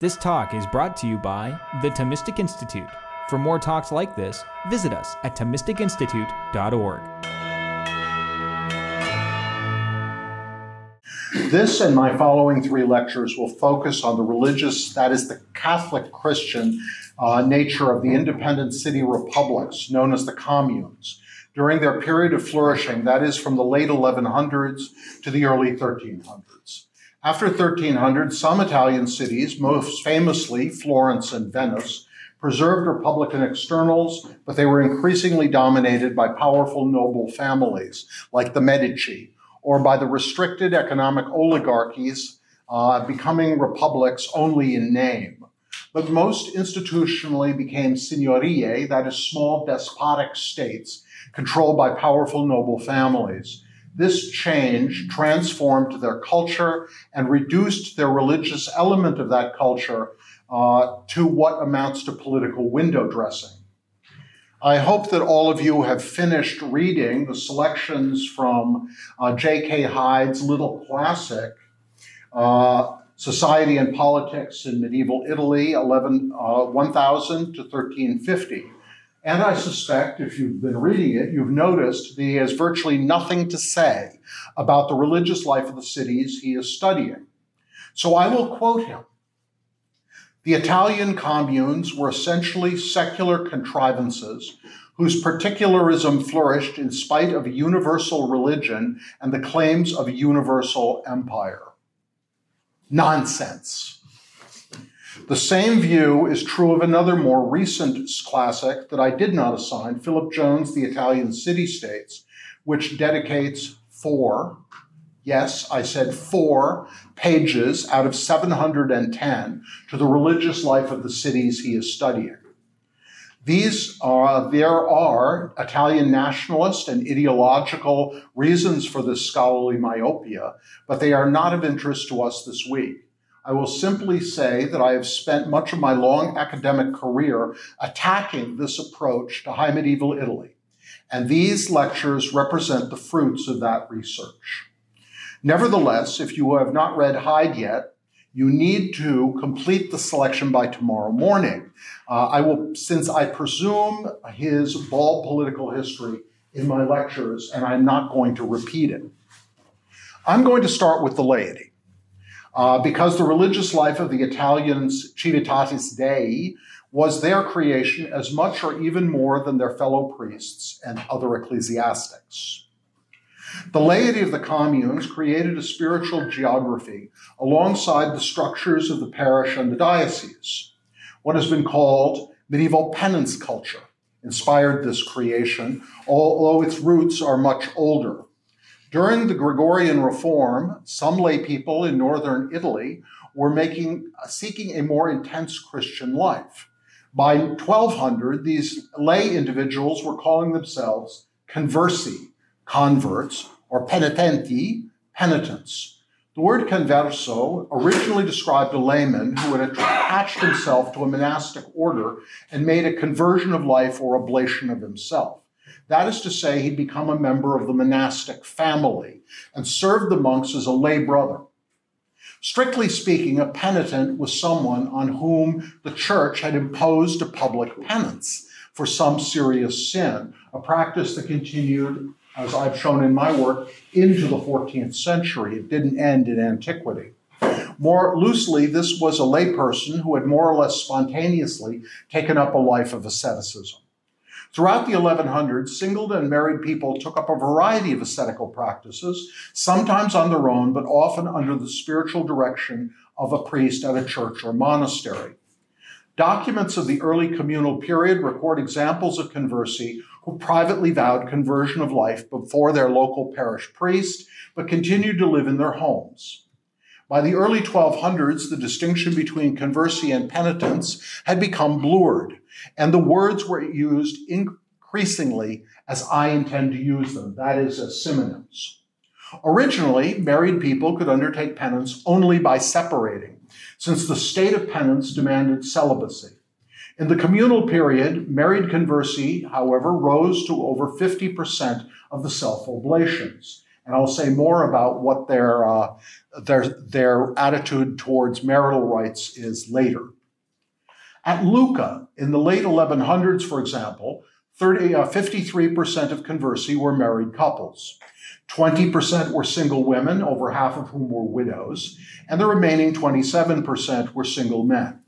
This talk is brought to you by the Thomistic Institute. For more talks like this, visit us at ThomisticInstitute.org. This and my following three lectures will focus on the religious, that is, the Catholic Christian uh, nature of the independent city republics known as the communes during their period of flourishing, that is, from the late 1100s to the early 1300s. After 1300, some Italian cities, most famously Florence and Venice, preserved Republican externals, but they were increasingly dominated by powerful noble families like the Medici, or by the restricted economic oligarchies uh, becoming republics only in name. But most institutionally became signorie, that is, small despotic states controlled by powerful noble families. This change transformed their culture and reduced their religious element of that culture uh, to what amounts to political window dressing. I hope that all of you have finished reading the selections from uh, J.K. Hyde's little classic, uh, Society and Politics in Medieval Italy, 11, uh, 1000 to 1350. And I suspect, if you've been reading it, you've noticed that he has virtually nothing to say about the religious life of the cities he is studying. So I will quote him. The Italian communes were essentially secular contrivances whose particularism flourished in spite of universal religion and the claims of a universal empire. Nonsense. The same view is true of another more recent classic that I did not assign, Philip Jones' The Italian City States, which dedicates four, yes, I said four pages out of 710 to the religious life of the cities he is studying. These are, there are Italian nationalist and ideological reasons for this scholarly myopia, but they are not of interest to us this week. I will simply say that I have spent much of my long academic career attacking this approach to high medieval Italy, and these lectures represent the fruits of that research. Nevertheless, if you have not read Hyde yet, you need to complete the selection by tomorrow morning. Uh, I will, since I presume his bald political history in my lectures, and I'm not going to repeat it. I'm going to start with the laity. Uh, because the religious life of the Italians, Civitatis Dei, was their creation as much or even more than their fellow priests and other ecclesiastics. The laity of the communes created a spiritual geography alongside the structures of the parish and the diocese. What has been called medieval penance culture inspired this creation, although its roots are much older. During the Gregorian reform, some lay people in northern Italy were making, uh, seeking a more intense Christian life. By 1200, these lay individuals were calling themselves conversi, converts, or penitenti, penitents. The word converso originally described a layman who had attached himself to a monastic order and made a conversion of life or oblation of himself. That is to say, he'd become a member of the monastic family and served the monks as a lay brother. Strictly speaking, a penitent was someone on whom the church had imposed a public penance for some serious sin, a practice that continued, as I've shown in my work, into the 14th century. It didn't end in antiquity. More loosely, this was a layperson who had more or less spontaneously taken up a life of asceticism. Throughout the 1100s, single and married people took up a variety of ascetical practices, sometimes on their own, but often under the spiritual direction of a priest at a church or monastery. Documents of the early communal period record examples of conversi who privately vowed conversion of life before their local parish priest, but continued to live in their homes. By the early 1200s, the distinction between conversi and penitence had become blurred, and the words were used increasingly as I intend to use them, that is, as synonyms. Originally, married people could undertake penance only by separating, since the state of penance demanded celibacy. In the communal period, married conversi, however, rose to over 50% of the self oblations And I'll say more about what their, uh, their, their attitude towards marital rights is later. At Lucca, in the late 1100s, for example, 30, uh, 53% of conversi were married couples. 20% were single women, over half of whom were widows, and the remaining 27% were single men.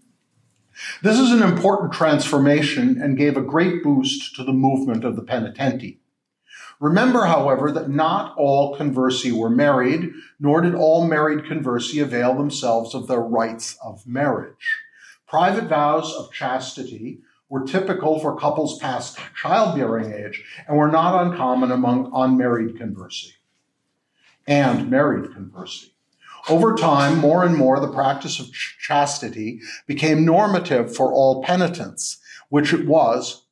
This is an important transformation and gave a great boost to the movement of the penitenti. Remember, however, that not all conversi were married, nor did all married conversi avail themselves of their rights of marriage. Private vows of chastity were typical for couples past childbearing age and were not uncommon among unmarried conversi and married conversi. Over time, more and more, the practice of chastity became normative for all penitents, which it was,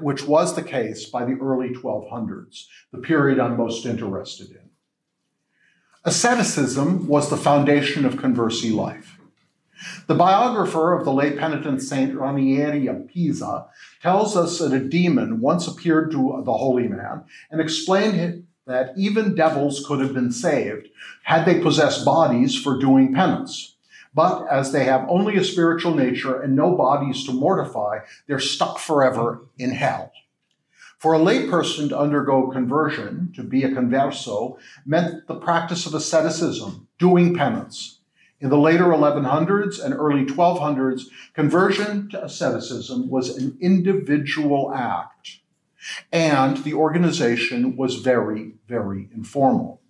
which was the case by the early 1200s, the period I'm most interested in. Asceticism was the foundation of conversi life. The biographer of the late penitent Saint Ranieri of Pisa tells us that a demon once appeared to the holy man and explained that even devils could have been saved had they possessed bodies for doing penance. But as they have only a spiritual nature and no bodies to mortify, they're stuck forever in hell. For a layperson to undergo conversion, to be a converso, meant the practice of asceticism, doing penance, in the later 1100s and early 1200s, conversion to asceticism was an individual act, and the organization was very, very informal.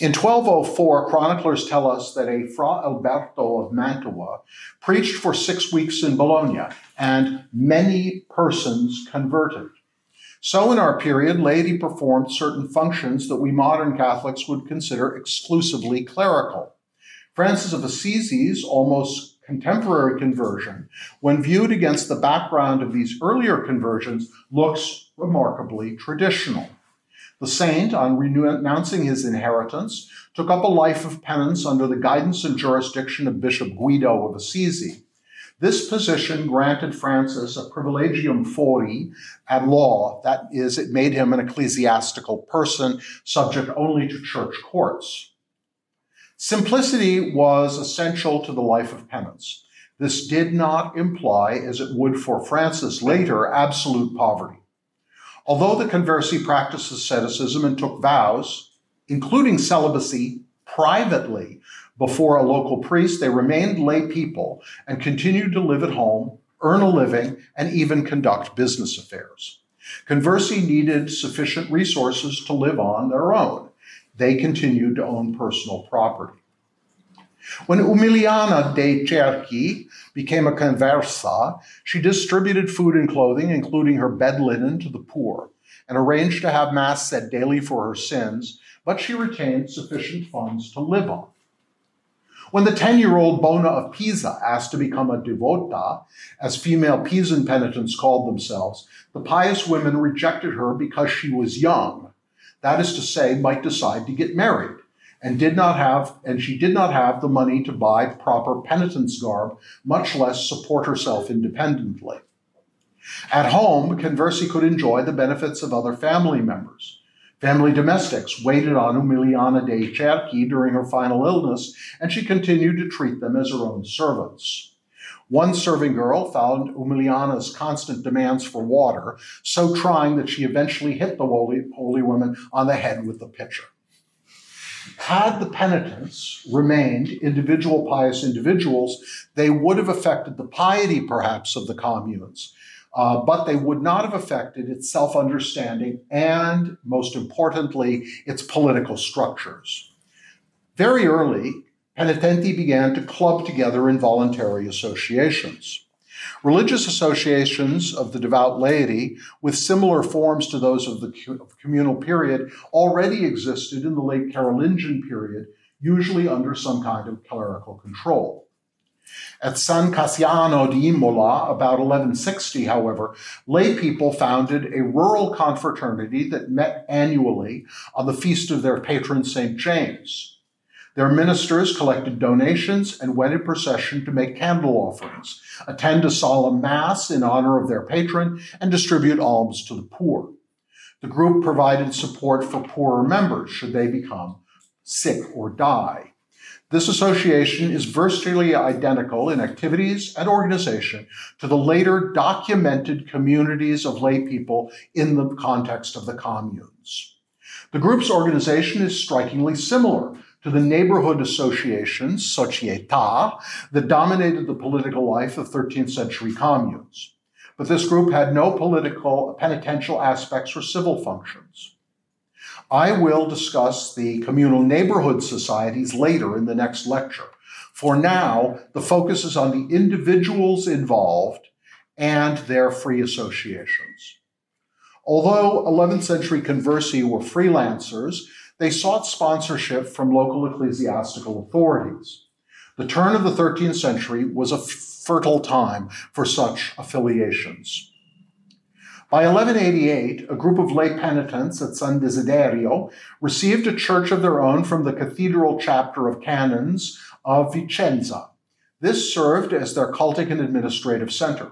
In 1204, chroniclers tell us that a Fra Alberto of Mantua preached for six weeks in Bologna, and many persons converted. So, in our period, laity performed certain functions that we modern Catholics would consider exclusively clerical. Francis of Assisi's almost contemporary conversion, when viewed against the background of these earlier conversions, looks remarkably traditional. The saint, on renouncing his inheritance, took up a life of penance under the guidance and jurisdiction of Bishop Guido of Assisi. This position granted Francis a privilegium fori at law, that is, it made him an ecclesiastical person subject only to church courts. Simplicity was essential to the life of penance. This did not imply, as it would for Francis later, absolute poverty. Although the conversi practiced asceticism and took vows, including celibacy, privately before a local priest, they remained lay people and continued to live at home, earn a living, and even conduct business affairs. Conversi needed sufficient resources to live on their own they continued to own personal property. When Umiliana de Cerchi became a conversa, she distributed food and clothing, including her bed linen, to the poor, and arranged to have Mass said daily for her sins, but she retained sufficient funds to live on. When the 10 year old Bona of Pisa asked to become a devota, as female Pisan penitents called themselves, the pious women rejected her because she was young that is to say, might decide to get married and did not have and she did not have the money to buy proper penitence garb, much less support herself independently. At home, Conversi could enjoy the benefits of other family members. Family domestics waited on Umiliana de Cerchi during her final illness, and she continued to treat them as her own servants. One serving girl found Umiliana's constant demands for water so trying that she eventually hit the holy, holy woman on the head with the pitcher. Had the penitents remained individual pious individuals, they would have affected the piety, perhaps, of the communes, uh, but they would not have affected its self understanding and, most importantly, its political structures. Very early, penitenti began to club together in voluntary associations. Religious associations of the devout laity, with similar forms to those of the communal period, already existed in the late Carolingian period, usually under some kind of clerical control. At San Cassiano di Imola, about 1160, however, lay people founded a rural confraternity that met annually on the feast of their patron St. James. Their ministers collected donations and went in procession to make candle offerings, attend a solemn mass in honor of their patron, and distribute alms to the poor. The group provided support for poorer members should they become sick or die. This association is virtually identical in activities and organization to the later documented communities of lay people in the context of the communes. The group's organization is strikingly similar to the neighborhood associations, società, that dominated the political life of 13th century communes. But this group had no political, penitential aspects or civil functions. I will discuss the communal neighborhood societies later in the next lecture. For now, the focus is on the individuals involved and their free associations. Although 11th century conversi were freelancers, they sought sponsorship from local ecclesiastical authorities. The turn of the 13th century was a fertile time for such affiliations. By 1188, a group of lay penitents at San Desiderio received a church of their own from the cathedral chapter of canons of Vicenza. This served as their cultic and administrative center.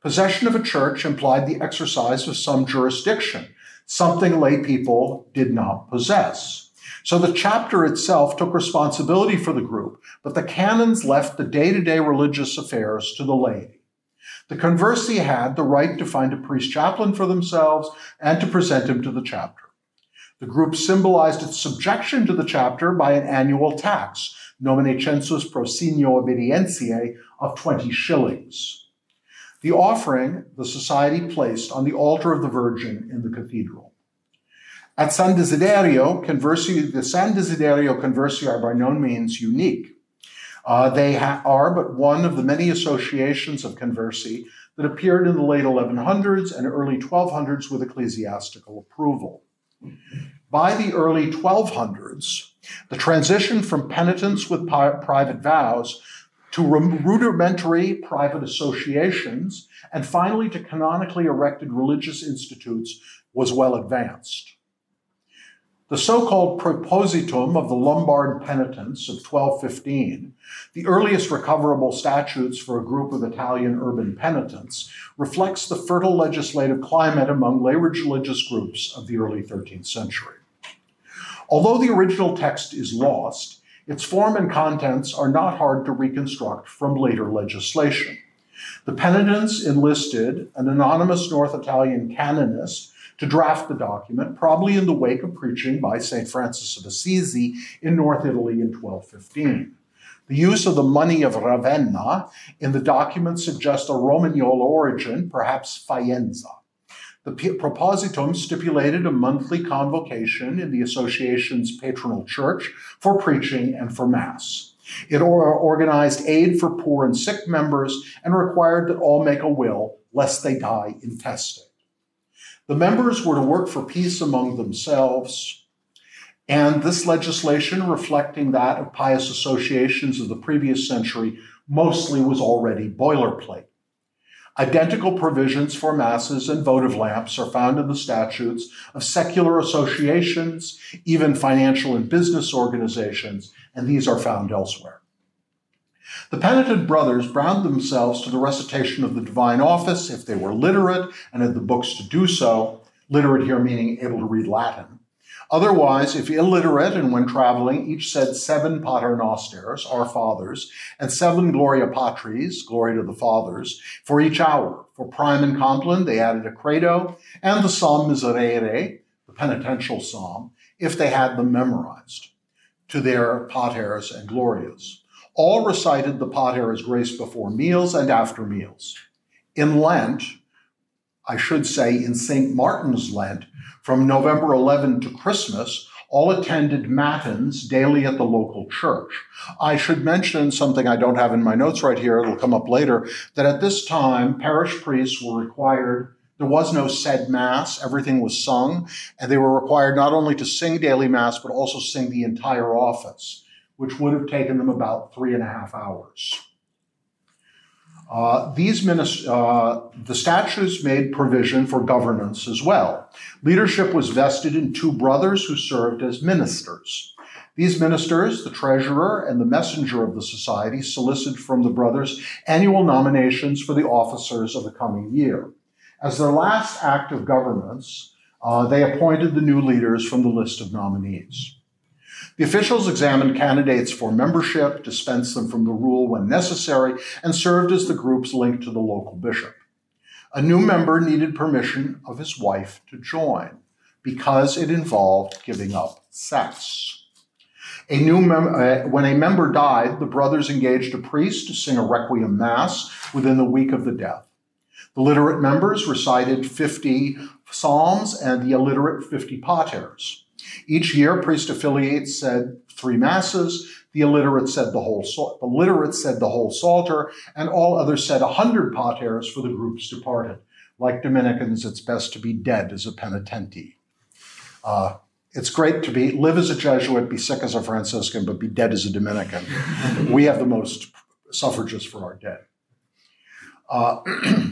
Possession of a church implied the exercise of some jurisdiction, something lay people did not possess. So the chapter itself took responsibility for the group, but the canons left the day to day religious affairs to the laity. The conversi had the right to find a priest chaplain for themselves and to present him to the chapter. The group symbolized its subjection to the chapter by an annual tax, nomine census pro signo obedientiae, of 20 shillings. The offering the society placed on the altar of the Virgin in the cathedral. At San Desiderio, the San Desiderio conversi are by no means unique. Uh, they ha- are but one of the many associations of conversi that appeared in the late 1100s and early 1200s with ecclesiastical approval. By the early 1200s, the transition from penitence with pi- private vows to rudimentary private associations and finally to canonically erected religious institutes was well advanced. The so called propositum of the Lombard penitents of 1215, the earliest recoverable statutes for a group of Italian urban penitents, reflects the fertile legislative climate among lay religious groups of the early 13th century. Although the original text is lost, its form and contents are not hard to reconstruct from later legislation. The penitents enlisted an anonymous North Italian canonist to draft the document, probably in the wake of preaching by St. Francis of Assisi in North Italy in 1215. The use of the money of Ravenna in the document suggests a Romagnol origin, perhaps Faenza. The propositum stipulated a monthly convocation in the association's patronal church for preaching and for Mass. It organized aid for poor and sick members and required that all make a will lest they die intestate. The members were to work for peace among themselves, and this legislation, reflecting that of pious associations of the previous century, mostly was already boilerplate. Identical provisions for masses and votive lamps are found in the statutes of secular associations, even financial and business organizations, and these are found elsewhere. The penitent brothers bound themselves to the recitation of the divine office if they were literate and had the books to do so, literate here meaning able to read Latin. Otherwise, if illiterate and when traveling, each said seven paternosters, our fathers, and seven gloria patris, glory to the fathers, for each hour. For prime and compline, they added a credo and the psalm miserere, the penitential psalm, if they had them memorized, to their paters and glorias all recited the Pater as grace before meals and after meals. In Lent, I should say in St. Martin's Lent, from November 11 to Christmas, all attended matins daily at the local church. I should mention something I don't have in my notes right here, it'll come up later, that at this time, parish priests were required there was no said mass, everything was sung, and they were required not only to sing daily mass, but also sing the entire office which would have taken them about three and a half hours. Uh, these uh, the statutes made provision for governance as well. Leadership was vested in two brothers who served as ministers. These ministers, the treasurer and the messenger of the society, solicited from the brothers annual nominations for the officers of the coming year. As their last act of governance, uh, they appointed the new leaders from the list of nominees. The officials examined candidates for membership, dispensed them from the rule when necessary, and served as the group's link to the local bishop. A new member needed permission of his wife to join because it involved giving up sex. A new mem- uh, when a member died, the brothers engaged a priest to sing a requiem mass within the week of the death. The literate members recited 50 psalms and the illiterate 50 paters. Each year, priest affiliates said three masses. The illiterate said the whole the literate said the whole psalter, and all others said a hundred paters for the groups departed. Like Dominicans, it's best to be dead as a penitente. Uh, it's great to be live as a Jesuit, be sick as a Franciscan, but be dead as a Dominican. we have the most suffrages for our dead. Uh,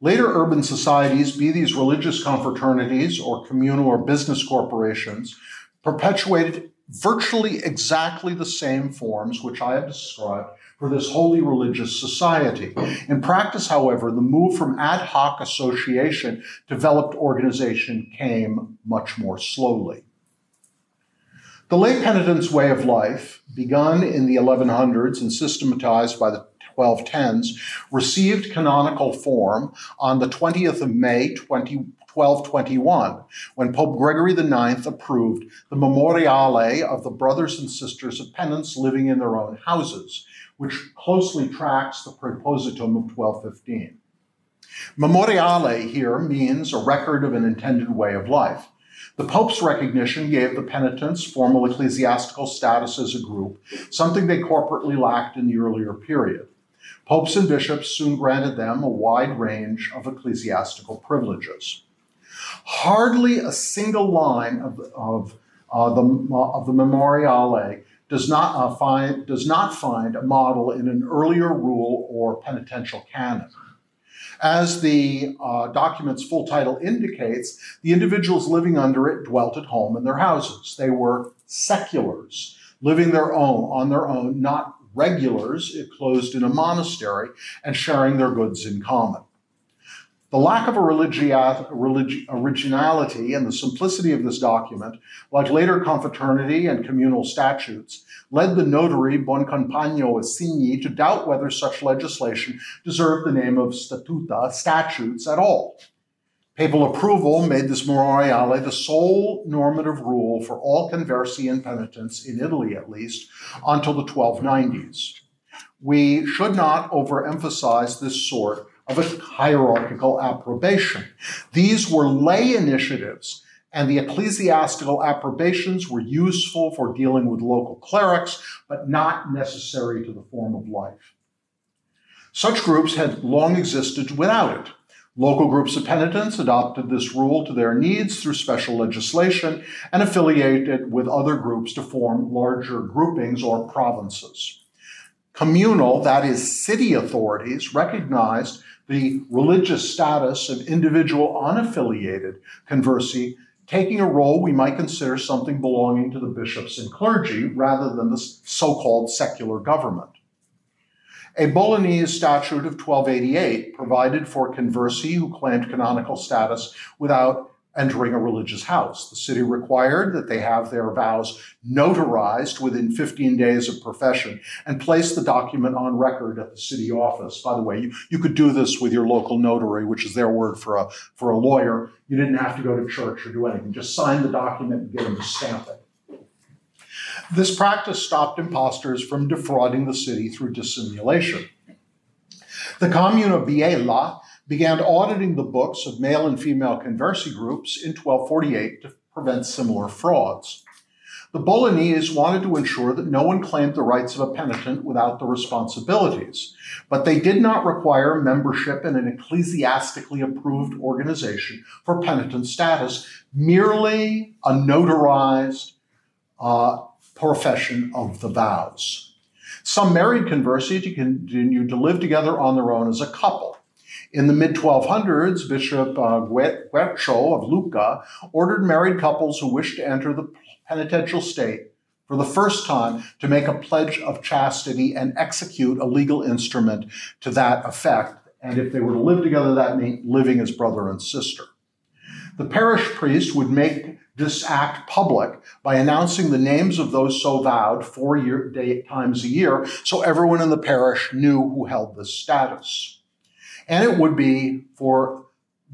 later urban societies, be these religious confraternities or communal or business corporations, perpetuated virtually exactly the same forms which I have described for this wholly religious society. In practice, however, the move from ad hoc association developed organization came much more slowly. The lay penitent's way of life, begun in the 1100s and systematized by the 1210s, received canonical form on the 20th of May 20, 1221 when Pope Gregory IX approved the Memoriale of the brothers and sisters of penance living in their own houses, which closely tracks the Propositum of 1215. Memoriale here means a record of an intended way of life. The Pope's recognition gave the penitents formal ecclesiastical status as a group, something they corporately lacked in the earlier period. Popes and bishops soon granted them a wide range of ecclesiastical privileges. Hardly a single line of, of, uh, the, of the Memoriale does not, uh, find, does not find a model in an earlier rule or penitential canon. As the uh, document's full title indicates, the individuals living under it dwelt at home in their houses. They were seculars, living their own on their own, not regulars closed in a monastery and sharing their goods in common. The lack of a religi- originality and the simplicity of this document, like later confraternity and communal statutes, led the notary Boncompagno Assigni to doubt whether such legislation deserved the name of statuta, statutes, at all. Papal approval made this memoriale the sole normative rule for all conversi and penitents, in Italy at least, until the 1290s. We should not overemphasize this sort of a hierarchical approbation. These were lay initiatives and the ecclesiastical approbations were useful for dealing with local clerics, but not necessary to the form of life. Such groups had long existed without it. Local groups of penitents adopted this rule to their needs through special legislation and affiliated with other groups to form larger groupings or provinces. Communal, that is, city authorities, recognized the religious status of individual unaffiliated conversi taking a role we might consider something belonging to the bishops and clergy rather than the so called secular government. A Bolognese statute of 1288 provided for conversi who claimed canonical status without entering a religious house. The city required that they have their vows notarized within 15 days of profession and place the document on record at the city office. By the way, you, you could do this with your local notary, which is their word for a, for a lawyer. You didn't have to go to church or do anything. Just sign the document and get them to stamp it. This practice stopped impostors from defrauding the city through dissimulation. The commune of Biella began auditing the books of male and female conversi groups in 1248 to prevent similar frauds. The Bolognese wanted to ensure that no one claimed the rights of a penitent without the responsibilities, but they did not require membership in an ecclesiastically approved organization for penitent status, merely a notarized uh, profession of the vows. Some married conversi continued to live together on their own as a couple. In the mid 1200s, Bishop uh, Guercio of Lucca ordered married couples who wished to enter the penitential state for the first time to make a pledge of chastity and execute a legal instrument to that effect. And if they were to live together, that meant living as brother and sister. The parish priest would make this act public by announcing the names of those so vowed four year, day, times a year so everyone in the parish knew who held this status. And it would be for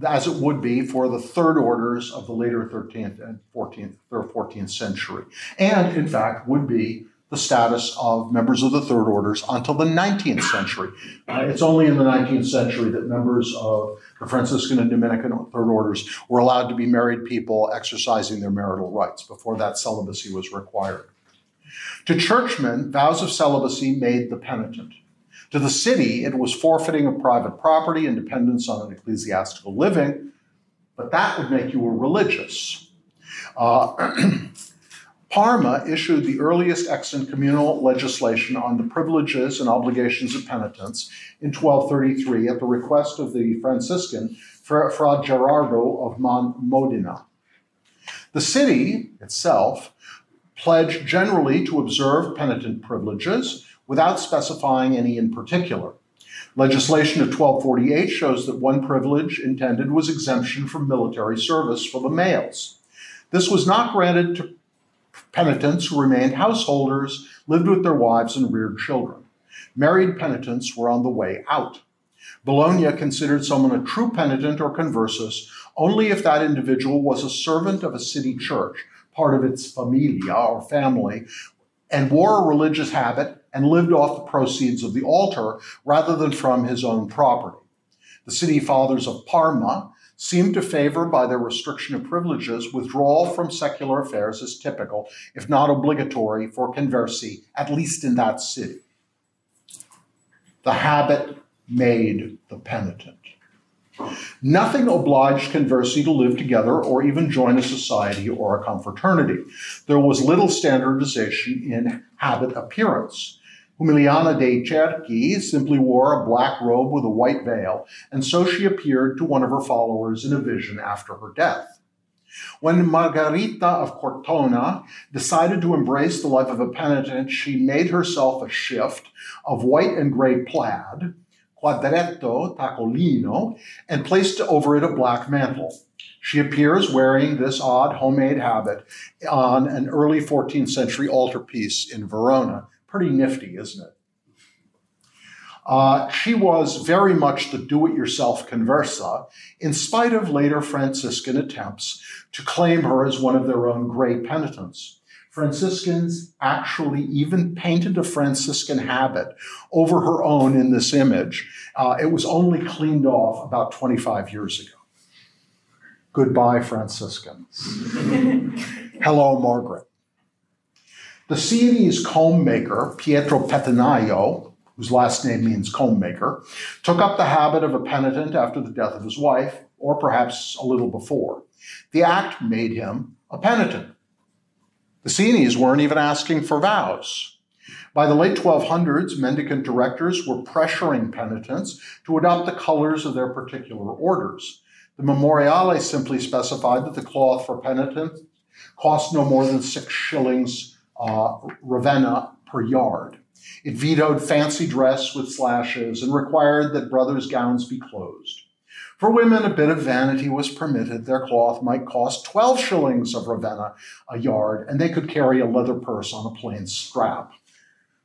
as it would be for the third orders of the later 13th and 14th or 14th century, and in fact would be the status of members of the third orders until the 19th century. Uh, it's only in the 19th century that members of the Franciscan and Dominican third orders were allowed to be married people exercising their marital rights. Before that, celibacy was required. To churchmen, vows of celibacy made the penitent. To the city, it was forfeiting of private property and dependence on an ecclesiastical living, but that would make you a religious. Uh, Parma issued the earliest extant communal legislation on the privileges and obligations of penitents in 1233 at the request of the Franciscan Fra Gerardo of Modena. The city itself pledged generally to observe penitent privileges without specifying any in particular. Legislation of 1248 shows that one privilege intended was exemption from military service for the males. This was not granted to penitents who remained householders, lived with their wives, and reared children. Married penitents were on the way out. Bologna considered someone a true penitent or conversus only if that individual was a servant of a city church, part of its familia or family, and wore a religious habit and lived off the proceeds of the altar rather than from his own property. The city fathers of Parma seem to favor, by their restriction of privileges, withdrawal from secular affairs as typical, if not obligatory, for conversi, at least in that city. The habit made the penitent. Nothing obliged conversi to live together or even join a society or a confraternity. There was little standardization in habit appearance. Umiliana de Cerchi simply wore a black robe with a white veil, and so she appeared to one of her followers in a vision after her death. When Margarita of Cortona decided to embrace the life of a penitent, she made herself a shift of white and gray plaid, quadretto tacolino, and placed over it a black mantle. She appears wearing this odd homemade habit on an early 14th century altarpiece in Verona. Pretty nifty, isn't it? Uh, she was very much the do it yourself conversa, in spite of later Franciscan attempts to claim her as one of their own great penitents. Franciscans actually even painted a Franciscan habit over her own in this image. Uh, it was only cleaned off about 25 years ago. Goodbye, Franciscans. Hello, Margaret. The Sienese comb maker, Pietro Pettinaio, whose last name means comb maker, took up the habit of a penitent after the death of his wife, or perhaps a little before. The act made him a penitent. The Sienese weren't even asking for vows. By the late 1200s, mendicant directors were pressuring penitents to adopt the colors of their particular orders. The Memoriale simply specified that the cloth for penitents cost no more than six shillings uh, Ravenna per yard. It vetoed fancy dress with slashes and required that brothers' gowns be closed. For women, a bit of vanity was permitted. Their cloth might cost 12 shillings of Ravenna a yard, and they could carry a leather purse on a plain strap.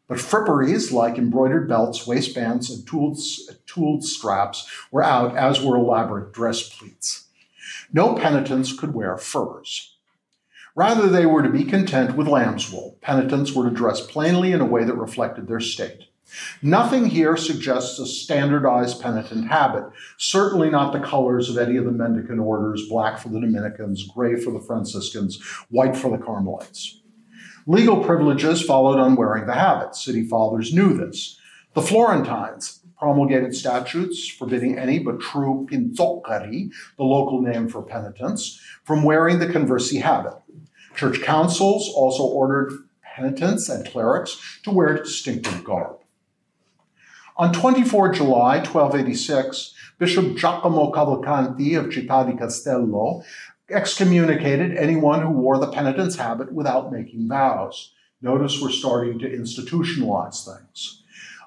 But fripperies like embroidered belts, waistbands, and tooled, tooled straps were out, as were elaborate dress pleats. No penitents could wear furs. Rather, they were to be content with lamb's wool. Penitents were to dress plainly in a way that reflected their state. Nothing here suggests a standardized penitent habit, certainly not the colors of any of the mendicant orders black for the Dominicans, gray for the Franciscans, white for the Carmelites. Legal privileges followed on wearing the habit. City fathers knew this. The Florentines promulgated statutes forbidding any but true pinzoccari, the local name for penitents, from wearing the conversi habit. Church councils also ordered penitents and clerics to wear distinctive garb. On 24 July 1286, Bishop Giacomo Cavalcanti of Città di Castello excommunicated anyone who wore the penitent's habit without making vows. Notice we're starting to institutionalize things.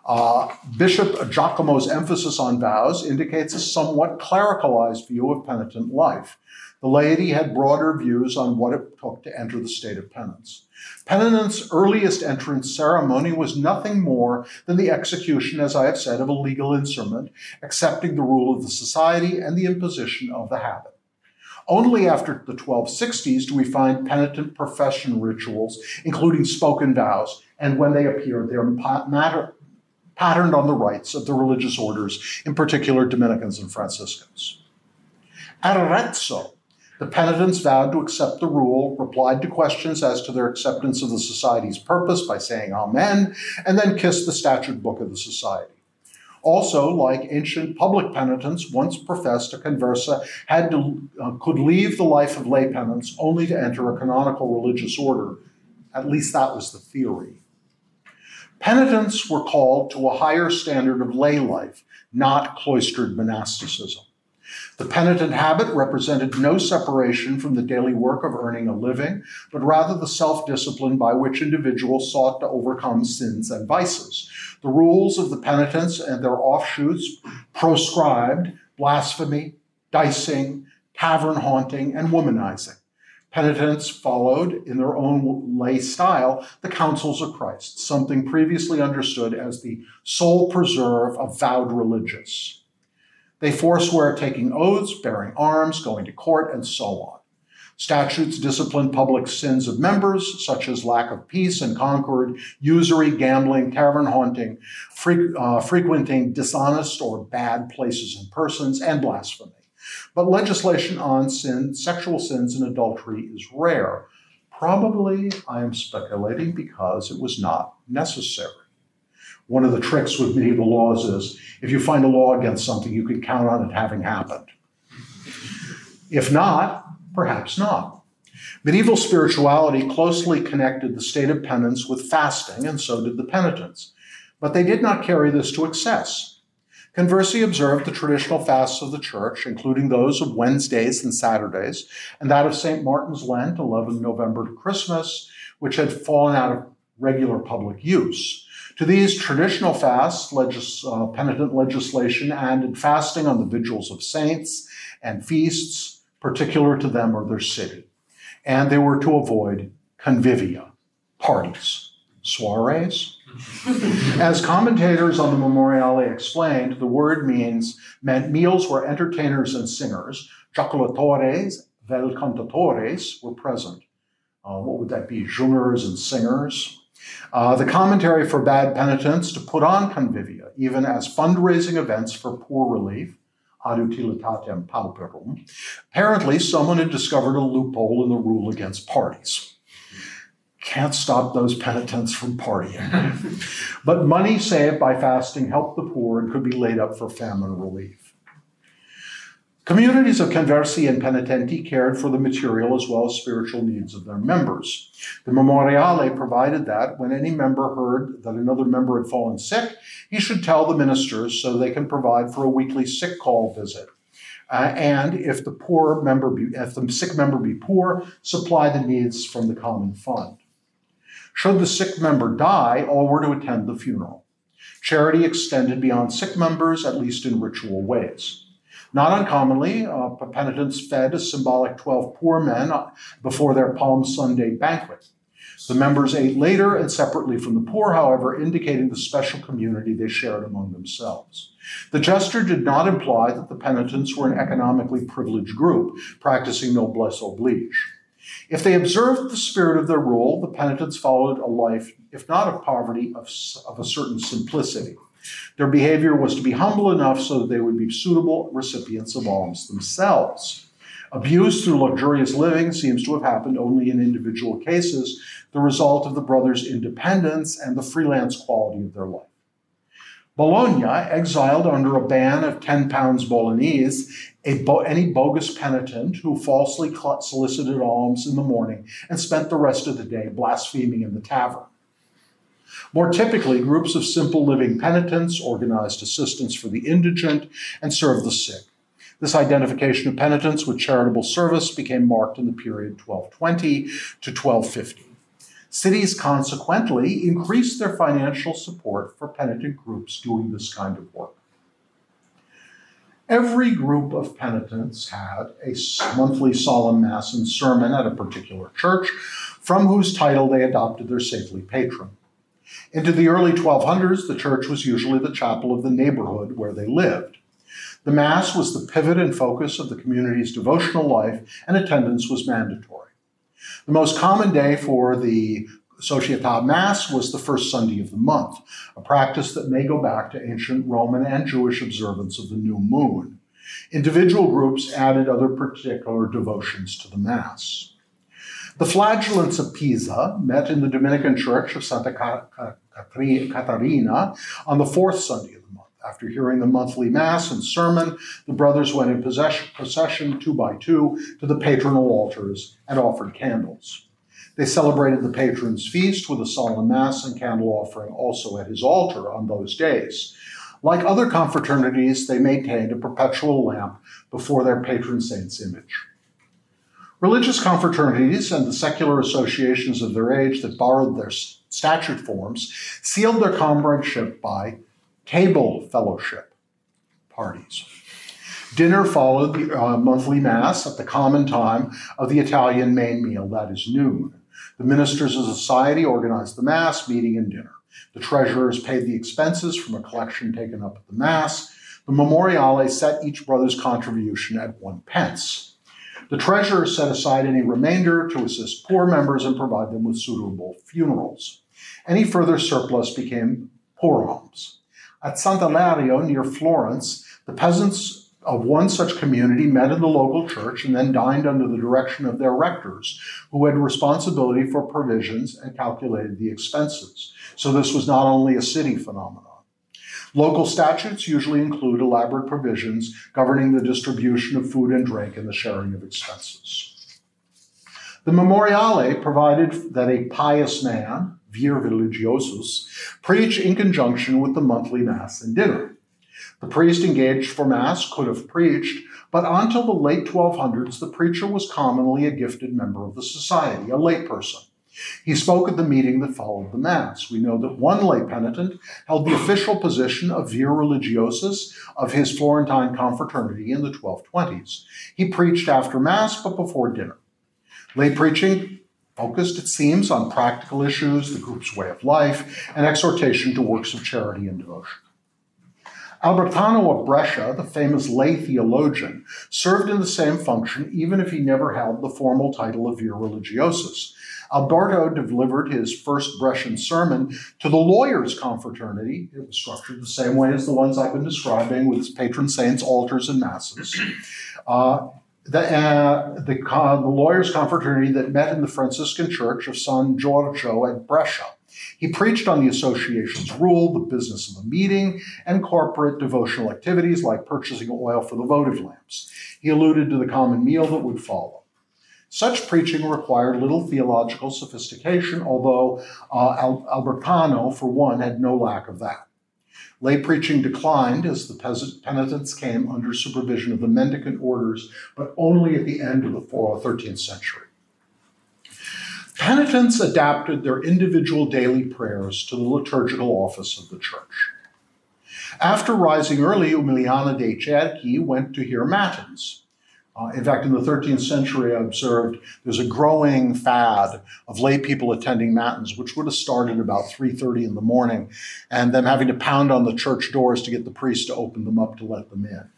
Uh, Bishop Giacomo's emphasis on vows indicates a somewhat clericalized view of penitent life. The laity had broader views on what it took to enter the state of penance. Penitent's earliest entrance ceremony was nothing more than the execution, as I have said, of a legal instrument, accepting the rule of the society and the imposition of the habit. Only after the 1260s do we find penitent profession rituals, including spoken vows, and when they appear, they're matter, patterned on the rites of the religious orders, in particular Dominicans and Franciscans. Arezzo, the penitents vowed to accept the rule, replied to questions as to their acceptance of the society's purpose by saying Amen, and then kissed the statute book of the society. Also, like ancient public penitents once professed, a conversa had to, uh, could leave the life of lay penance only to enter a canonical religious order. At least that was the theory. Penitents were called to a higher standard of lay life, not cloistered monasticism. The penitent habit represented no separation from the daily work of earning a living, but rather the self discipline by which individuals sought to overcome sins and vices. The rules of the penitents and their offshoots proscribed blasphemy, dicing, tavern haunting, and womanizing. Penitents followed, in their own lay style, the counsels of Christ, something previously understood as the sole preserve of vowed religious. They forswear taking oaths, bearing arms, going to court, and so on. Statutes discipline public sins of members, such as lack of peace and concord, usury, gambling, tavern haunting, fre- uh, frequenting dishonest or bad places and persons, and blasphemy. But legislation on sin, sexual sins and adultery is rare. Probably, I am speculating, because it was not necessary. One of the tricks with medieval laws is if you find a law against something, you can count on it having happened. If not, perhaps not. Medieval spirituality closely connected the state of penance with fasting, and so did the penitents. But they did not carry this to excess. Conversi observed the traditional fasts of the church, including those of Wednesdays and Saturdays, and that of St. Martin's Lent, 11 November to Christmas, which had fallen out of regular public use. To these traditional fasts, legis- uh, penitent legislation added fasting on the vigils of saints and feasts, particular to them or their city. And they were to avoid convivia, parties, soirees. As commentators on the Memoriale explained, the word means meant meals where entertainers and singers, joculatores, vel cantatores, were present. Uh, what would that be? Jungers and singers, uh, the commentary forbade penitents to put on convivia, even as fundraising events for poor relief, ad utilitatem pauperum. Apparently, someone had discovered a loophole in the rule against parties. Can't stop those penitents from partying. but money saved by fasting helped the poor and could be laid up for famine relief. Communities of conversi and penitenti cared for the material as well as spiritual needs of their members. The Memoriale provided that when any member heard that another member had fallen sick, he should tell the ministers so they can provide for a weekly sick call visit. Uh, and if the poor member be, if the sick member be poor, supply the needs from the common fund. Should the sick member die, all were to attend the funeral. Charity extended beyond sick members, at least in ritual ways. Not uncommonly, uh, penitents fed a symbolic 12 poor men before their Palm Sunday banquet. The members ate later and separately from the poor, however, indicating the special community they shared among themselves. The gesture did not imply that the penitents were an economically privileged group practicing noblesse oblige. If they observed the spirit of their rule, the penitents followed a life, if not of poverty, of, of a certain simplicity. Their behavior was to be humble enough so that they would be suitable recipients of alms themselves. Abuse through luxurious living seems to have happened only in individual cases, the result of the brothers' independence and the freelance quality of their life. Bologna exiled under a ban of 10 pounds Bolognese bo- any bogus penitent who falsely solicited alms in the morning and spent the rest of the day blaspheming in the tavern. More typically, groups of simple living penitents organized assistance for the indigent and served the sick. This identification of penitents with charitable service became marked in the period 1220 to 1250. Cities consequently increased their financial support for penitent groups doing this kind of work. Every group of penitents had a monthly solemn mass and sermon at a particular church, from whose title they adopted their saintly patron. Into the early 1200s, the church was usually the chapel of the neighborhood where they lived. The Mass was the pivot and focus of the community's devotional life, and attendance was mandatory. The most common day for the Societas Mass was the first Sunday of the month, a practice that may go back to ancient Roman and Jewish observance of the new moon. Individual groups added other particular devotions to the Mass. The flagellants of Pisa met in the Dominican Church of Santa Caterina on the fourth Sunday of the month. After hearing the monthly Mass and sermon, the brothers went in procession two by two to the patronal altars and offered candles. They celebrated the patron's feast with a solemn Mass and candle offering also at his altar on those days. Like other confraternities, they maintained a perpetual lamp before their patron saint's image. Religious confraternities and the secular associations of their age that borrowed their statute forms sealed their comradeship by table fellowship parties. Dinner followed the uh, monthly Mass at the common time of the Italian main meal, that is noon. The ministers of society organized the Mass, meeting, and dinner. The treasurers paid the expenses from a collection taken up at the Mass. The memoriale set each brother's contribution at one pence. The treasurer set aside any remainder to assist poor members and provide them with suitable funerals. Any further surplus became poor homes. At Sant'Ilario, near Florence, the peasants of one such community met in the local church and then dined under the direction of their rectors, who had responsibility for provisions and calculated the expenses. So this was not only a city phenomenon. Local statutes usually include elaborate provisions governing the distribution of food and drink and the sharing of expenses. The Memoriale provided that a pious man, vir religiosus, preach in conjunction with the monthly Mass and dinner. The priest engaged for Mass could have preached, but until the late 1200s, the preacher was commonly a gifted member of the society, a layperson. He spoke at the meeting that followed the Mass. We know that one lay penitent held the official position of vir religiosus of his Florentine confraternity in the 1220s. He preached after Mass but before dinner. Lay preaching focused, it seems, on practical issues, the group's way of life, and exhortation to works of charity and devotion. Albertano of Brescia, the famous lay theologian, served in the same function even if he never held the formal title of vir religiosus. Alberto delivered his first Brescian sermon to the lawyers' confraternity. It was structured the same way as the ones I've been describing, with its patron saints, altars, and masses. Uh, the, uh, the, uh, the, lawyers' confraternity that met in the Franciscan Church of San Giorgio at Brescia. He preached on the association's rule, the business of the meeting, and corporate devotional activities like purchasing oil for the votive lamps. He alluded to the common meal that would follow. Such preaching required little theological sophistication, although uh, Al- Albertano, for one, had no lack of that. Lay preaching declined as the penitents came under supervision of the mendicant orders, but only at the end of the 13th century. Penitents adapted their individual daily prayers to the liturgical office of the church. After rising early, Umiliana de Cerchi went to hear matins. Uh, in fact, in the 13th century, I observed there's a growing fad of lay people attending matins, which would have started about 3:30 in the morning, and them having to pound on the church doors to get the priest to open them up to let them in.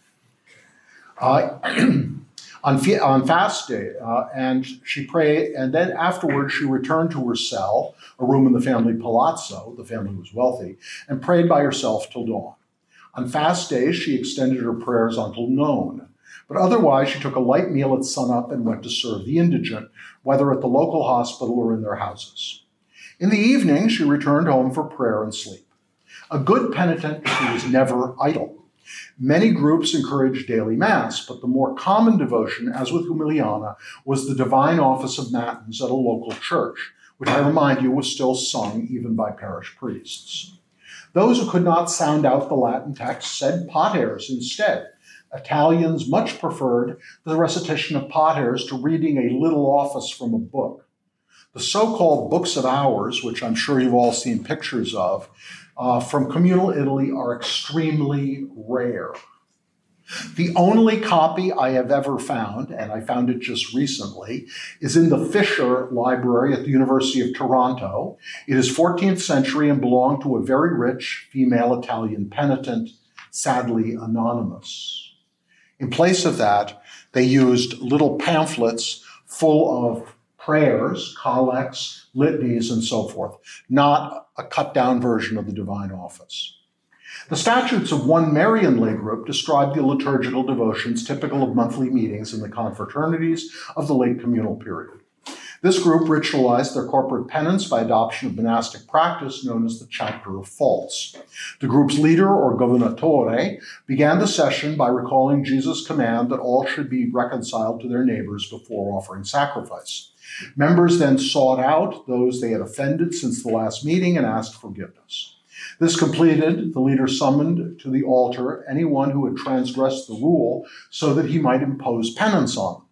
Uh, on, on fast day, uh, and she prayed, and then afterwards she returned to her cell, a room in the family palazzo. The family was wealthy, and prayed by herself till dawn. On fast days, she extended her prayers until noon. But otherwise, she took a light meal at sunup and went to serve the indigent, whether at the local hospital or in their houses. In the evening, she returned home for prayer and sleep. A good penitent, she was never idle. Many groups encouraged daily mass, but the more common devotion, as with Umiliana, was the divine office of matins at a local church, which I remind you was still sung even by parish priests. Those who could not sound out the Latin text said paters instead, Italians much preferred the recitation of paters to reading a little office from a book. The so called books of hours, which I'm sure you've all seen pictures of, uh, from communal Italy are extremely rare. The only copy I have ever found, and I found it just recently, is in the Fisher Library at the University of Toronto. It is 14th century and belonged to a very rich female Italian penitent, sadly anonymous. In place of that, they used little pamphlets full of prayers, collects, litanies, and so forth, not a cut down version of the divine office. The statutes of one Marian lay group describe the liturgical devotions typical of monthly meetings in the confraternities of the late communal period. This group ritualized their corporate penance by adoption of monastic practice known as the chapter of faults. The group's leader, or governatore, began the session by recalling Jesus' command that all should be reconciled to their neighbors before offering sacrifice. Members then sought out those they had offended since the last meeting and asked forgiveness. This completed, the leader summoned to the altar anyone who had transgressed the rule so that he might impose penance on them.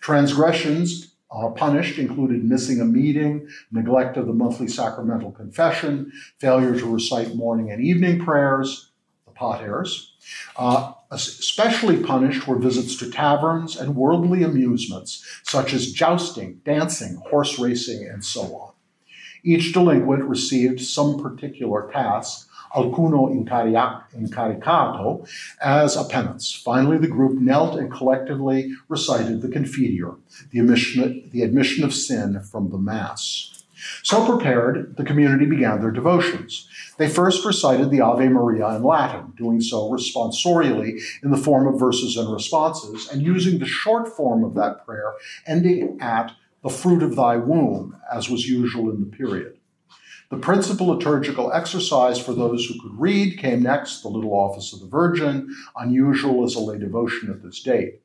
Transgressions uh, punished included missing a meeting, neglect of the monthly sacramental confession, failure to recite morning and evening prayers, the paters. Uh, especially punished were visits to taverns and worldly amusements such as jousting, dancing, horse racing, and so on. Each delinquent received some particular task, alcuno incaricato, as a penance. Finally, the group knelt and collectively recited the Confiteor, the admission, the admission of sin from the Mass. So prepared, the community began their devotions. They first recited the Ave Maria in Latin, doing so responsorially in the form of verses and responses, and using the short form of that prayer, ending at the fruit of thy womb, as was usual in the period. The principal liturgical exercise for those who could read came next, the little office of the Virgin, unusual as a lay devotion at this date.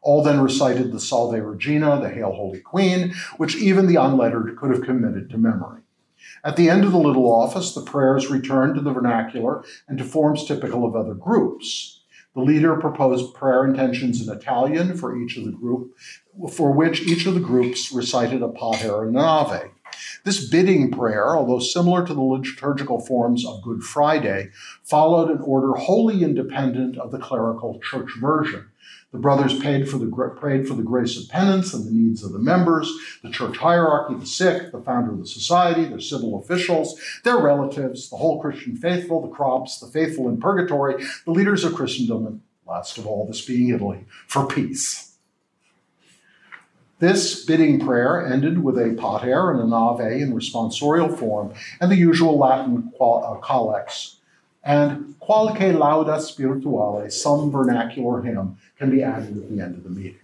All then recited the Salve Regina, the Hail Holy Queen, which even the unlettered could have committed to memory. At the end of the little office, the prayers returned to the vernacular and to forms typical of other groups. The leader proposed prayer intentions in Italian for each of the group, for which each of the groups recited a pater and an ave. This bidding prayer, although similar to the liturgical forms of Good Friday, followed an order wholly independent of the clerical church version. The brothers paid for the, prayed for the grace of penance and the needs of the members, the church hierarchy, the sick, the founder of the society, their civil officials, their relatives, the whole Christian faithful, the crops, the faithful in purgatory, the leaders of Christendom, and last of all, this being Italy, for peace. This bidding prayer ended with a pater and an ave in responsorial form and the usual Latin uh, collects. And qualche lauda spirituale, some vernacular hymn, can be added at the end of the meeting.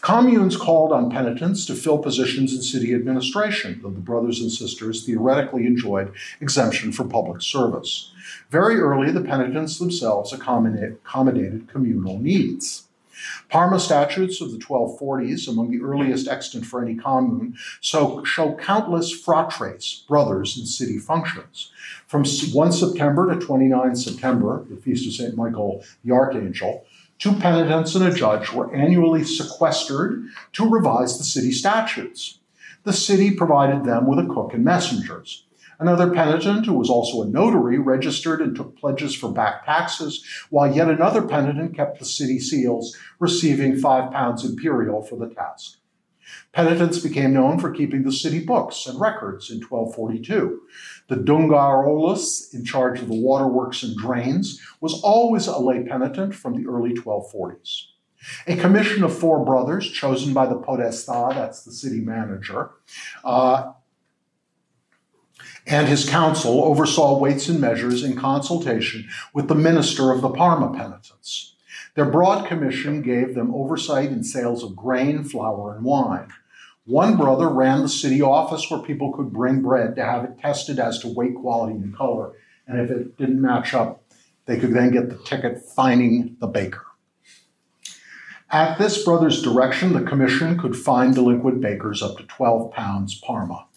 Communes called on penitents to fill positions in city administration, though the brothers and sisters theoretically enjoyed exemption from public service. Very early, the penitents themselves accommodated communal needs. Parma statutes of the 1240s, among the earliest extant for any commune, so show countless fratres, brothers, in city functions. From 1 September to 29 September, the feast of St. Michael the Archangel, two penitents and a judge were annually sequestered to revise the city statutes. The city provided them with a cook and messengers. Another penitent, who was also a notary, registered and took pledges for back taxes, while yet another penitent kept the city seals, receiving five pounds imperial for the task. Penitents became known for keeping the city books and records in 1242. The Dugarolus, in charge of the waterworks and drains, was always a lay penitent from the early 1240s. A commission of four brothers, chosen by the podesta, that's the city manager, uh, and his council oversaw weights and measures in consultation with the minister of the Parma penitents. Their broad commission gave them oversight in sales of grain, flour, and wine. One brother ran the city office where people could bring bread to have it tested as to weight, quality, and color. And if it didn't match up, they could then get the ticket fining the baker. At this brother's direction, the commission could fine delinquent bakers up to 12 pounds Parma.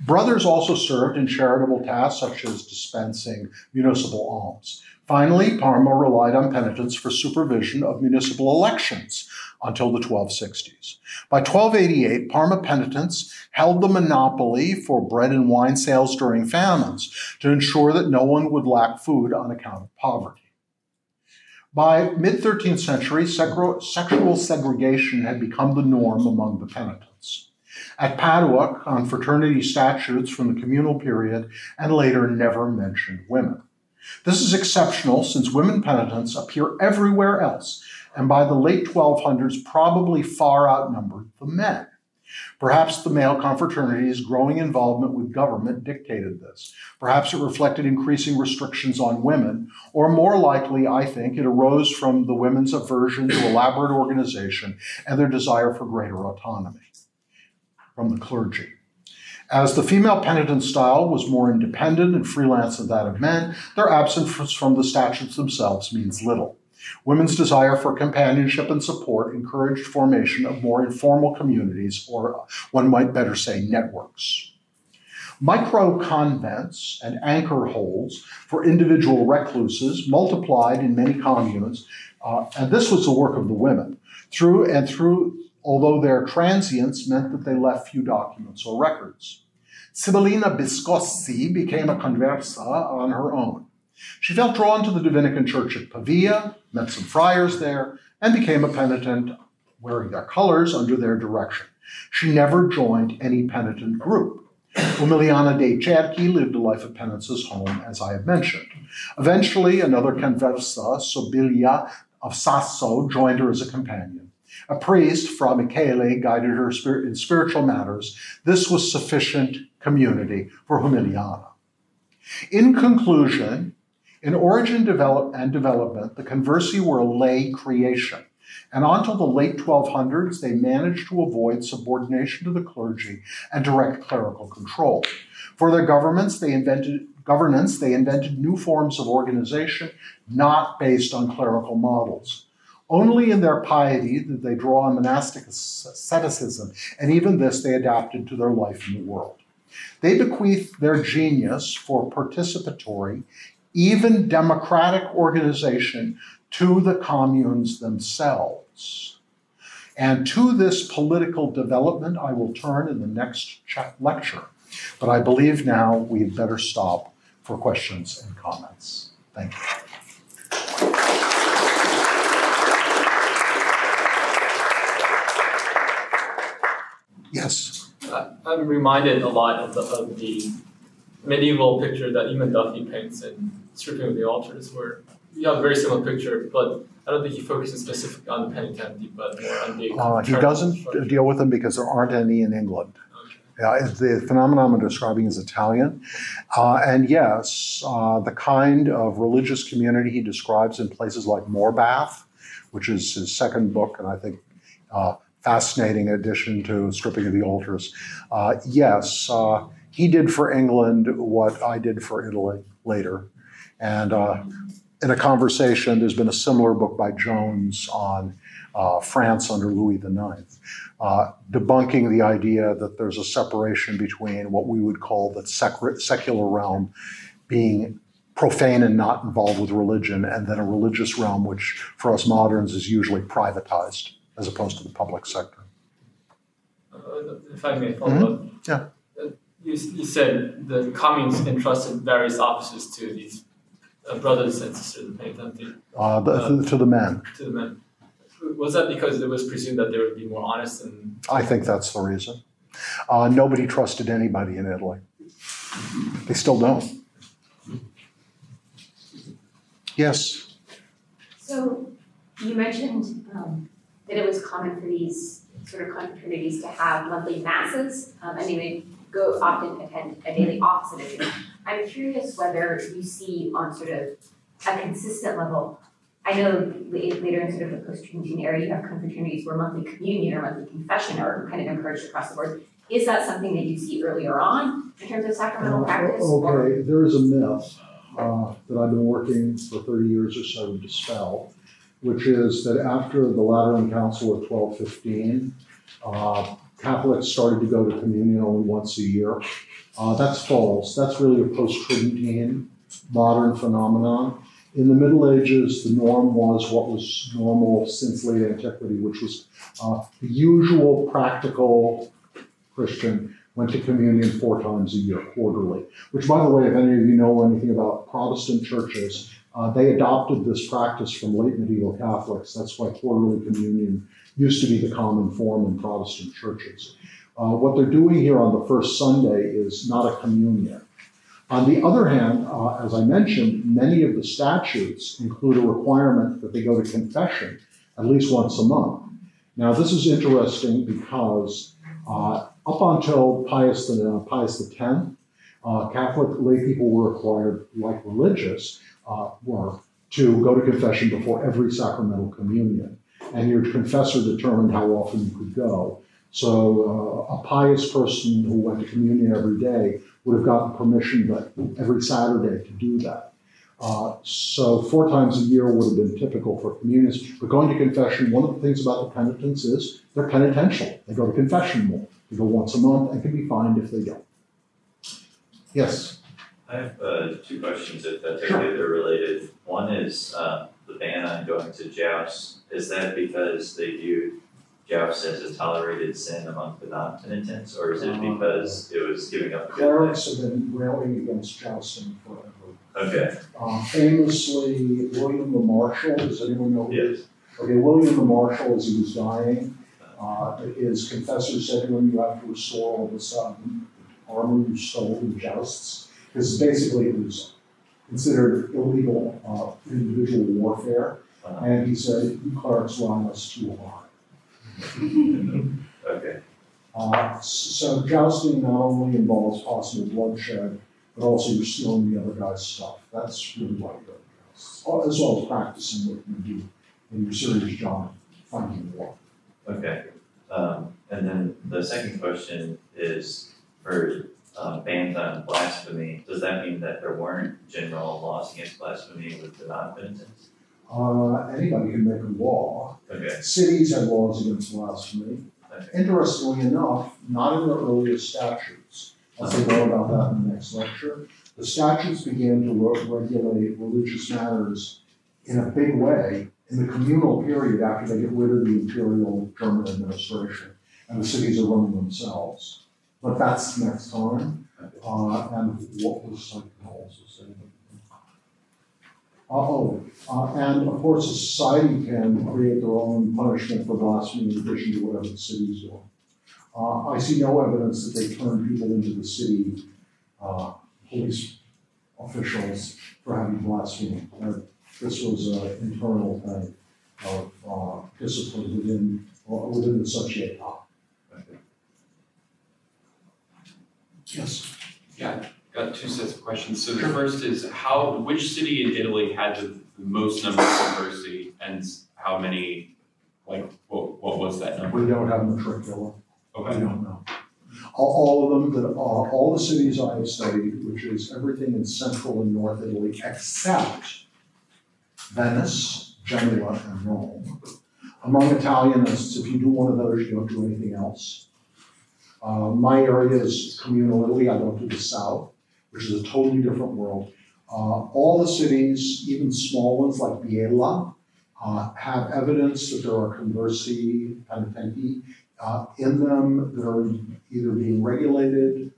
Brothers also served in charitable tasks such as dispensing municipal alms. Finally, Parma relied on penitents for supervision of municipal elections until the 1260s. By 1288, Parma penitents held the monopoly for bread and wine sales during famines to ensure that no one would lack food on account of poverty. By mid 13th century, sexual segregation had become the norm among the penitents. At Padua, on fraternity statutes from the communal period and later never mentioned women. This is exceptional since women penitents appear everywhere else, and by the late 1200s probably far outnumbered the men. Perhaps the male confraternity's growing involvement with government dictated this. Perhaps it reflected increasing restrictions on women, or more likely, I think, it arose from the women's aversion to elaborate organization and their desire for greater autonomy from the clergy. As the female penitent style was more independent and freelance than that of men, their absence from the statutes themselves means little. Women's desire for companionship and support encouraged formation of more informal communities, or one might better say networks. Micro convents and anchor holds for individual recluses multiplied in many communes, uh, and this was the work of the women. Through and through, although their transience meant that they left few documents or records. Sibillina Biscossi became a conversa on her own. She felt drawn to the Dominican church at Pavia, met some friars there, and became a penitent wearing their colors under their direction. She never joined any penitent group. Umiliana de Cerchi lived a life of penances home, as I have mentioned. Eventually, another conversa, Sobilia of Sasso, joined her as a companion. A priest, Fra Michele, guided her in spiritual matters. This was sufficient community for Umiliana. In conclusion, in origin develop and development, the conversi were a lay creation. And until the late 1200s, they managed to avoid subordination to the clergy and direct clerical control. For their governments, they invented governance, they invented new forms of organization not based on clerical models. Only in their piety did they draw on monastic asceticism, and even this they adapted to their life in the world. They bequeathed their genius for participatory, even democratic organization to the communes themselves. And to this political development, I will turn in the next lecture. But I believe now we had better stop for questions and comments. Thank you. Yes. I'm reminded a lot of the, of the medieval picture that Eamon Duffy paints in stripping of the altars, where you have a very similar picture, but I don't think he focuses specifically on the penitenti, but more on the. Uh, he doesn't structure. deal with them because there aren't any in England. Okay. the phenomenon I'm describing is Italian. Uh, and yes, uh, the kind of religious community he describes in places like Morebath, which is his second book, and I think uh, fascinating addition to Stripping of the Altars. Uh, yes, uh, he did for England what I did for Italy later. And uh, in a conversation, there's been a similar book by Jones on uh, France under Louis IX, uh, debunking the idea that there's a separation between what we would call the sec- secular realm being profane and not involved with religion, and then a religious realm, which for us moderns is usually privatized as opposed to the public sector. Uh, if I may follow mm-hmm. up. Yeah. Uh, you, you said the communes entrusted various offices to these uh, brothers and sisters of penitenti. Uh, the, uh, to the men. To the men. Was that because it was presumed that they would be more honest and? I think that's the reason. Uh, nobody trusted anybody in Italy. They still don't. Yes. So you mentioned um, that it was common for these sort of confraternities to have monthly masses, um, and they would go often attend a daily office edition. I'm curious whether you see on sort of a consistent level. I know later in sort of the post-Tridentine era, you have confraternities where monthly communion or monthly confession are kind of encouraged across the board. Is that something that you see earlier on in terms of sacramental uh, practice? Okay, or? there is a myth uh, that I've been working for 30 years or so to dispel, which is that after the Lateran Council of 1215, uh, Catholics started to go to communion only once a year. Uh, that's false. That's really a post Tridentine modern phenomenon. In the Middle Ages, the norm was what was normal since late antiquity, which was uh, the usual practical Christian went to communion four times a year, quarterly. Which, by the way, if any of you know anything about Protestant churches, Uh, they adopted this practice from late medieval Catholics. That's why quarterly communion used to be the common form in Protestant churches. Uh, what they're doing here on the first Sunday is not a communion. On the other hand, uh, as I mentioned, many of the statutes include a requirement that they go to confession at least once a month. Now, this is interesting because uh, up until Pius, the, uh, Pius X, uh, Catholic lay people were required, like religious, uh, were to go to confession before every sacramental communion. And your confessor determined how often you could go. So uh, a pious person who went to communion every day would have gotten permission but every Saturday to do that. Uh, so four times a year would have been typical for communions. But going to confession, one of the things about the penitents is they're penitential. They go to confession more. They go once a month and can be fined if they don't. Yes. I have uh, two questions, if that's okay, they're related. One is uh, the ban on going to jousts. Is that because they view jousts as a tolerated sin among the non-penitents, or is it Um, because it was giving up Clerics have been railing against jousting forever. Okay, Uh, famously, William the Marshal, does anyone know who yes, is? Okay, William the Marshal, as he was dying, uh, his confessor said to him, you have to restore all the sudden armor you stole in jousts. Because basically it was considered illegal uh, individual warfare. uh, And he said, you clerics run us too hard. okay, Uh, so jousting not only involves possible bloodshed, but also you're stealing the other guy's stuff. That's really why you go to jousts. As well as practicing what you do in your serious job, fighting war. okay. Um, and then the second question is for um, bans on blasphemy. Does that mean that there weren't general laws against blasphemy with the non-penitents? Uh, anybody can make a law. Okay, Cities had laws against blasphemy. okay, Interestingly enough, not in the earliest statutes. I'll say more about that in the next lecture. The statutes began to re- regulate religious matters in a big way in the communal period after they get rid of the imperial German administration and the cities are running themselves. But that's next time. Uh, and what was I also say? Uh, Oh, uh, and of course, society can create their own punishment for blasphemy in addition to whatever the city's doing. Uh, I see no evidence that they turn people into the city, uh, police officials for having blasphemy. Uh, This was an internal thing of, uh, discipline within, uh, within the society. okay. Yes. Yeah, got two sets of questions. So the first is how, which city in Italy had the most number of conversi and how many, like, what, what was that number? We don't have matricula. I Okay, don't know. All, all of them, that are, all the cities I have studied, which is everything in central and north Italy, except Venice, Genoa, and Rome. Among Italianists, if you do one of those, you don't do anything else. Uh, my area is communal Italy, I don't do the south, which is a totally different world. Uh, all the cities, even small ones like Biella, uh, have evidence that there are conversi, penitenti, uh, in them that are either being regulated,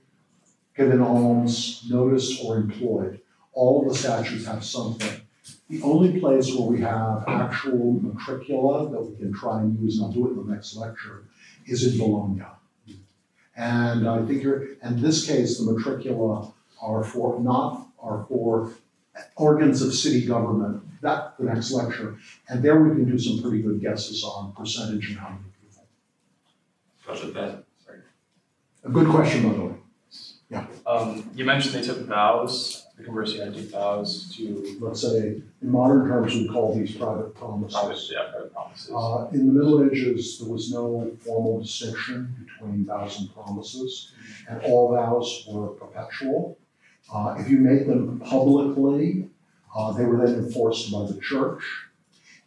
given alms, noticed, or employed. All of the statutes have something. The only place where we have actual matricula that we can try and use, and I'll do it in the next lecture, is in Bologna. And I think you're, in this case, the matricula are for, not, are for organs of city government, that, the next lecture. And there we can do some pretty good guesses on percentage and how many people. gotcha, that, sorry. A good question, by the way. Um, you mentioned they took vows, the conversi had vows to Let's say, in modern terms, we call these private promise, promises. yeah, private promises. Uh, in the Middle Ages, there was no formal distinction between vows and promises, and all vows were perpetual. Uh, if you made them publicly, uh, they were then enforced by the church.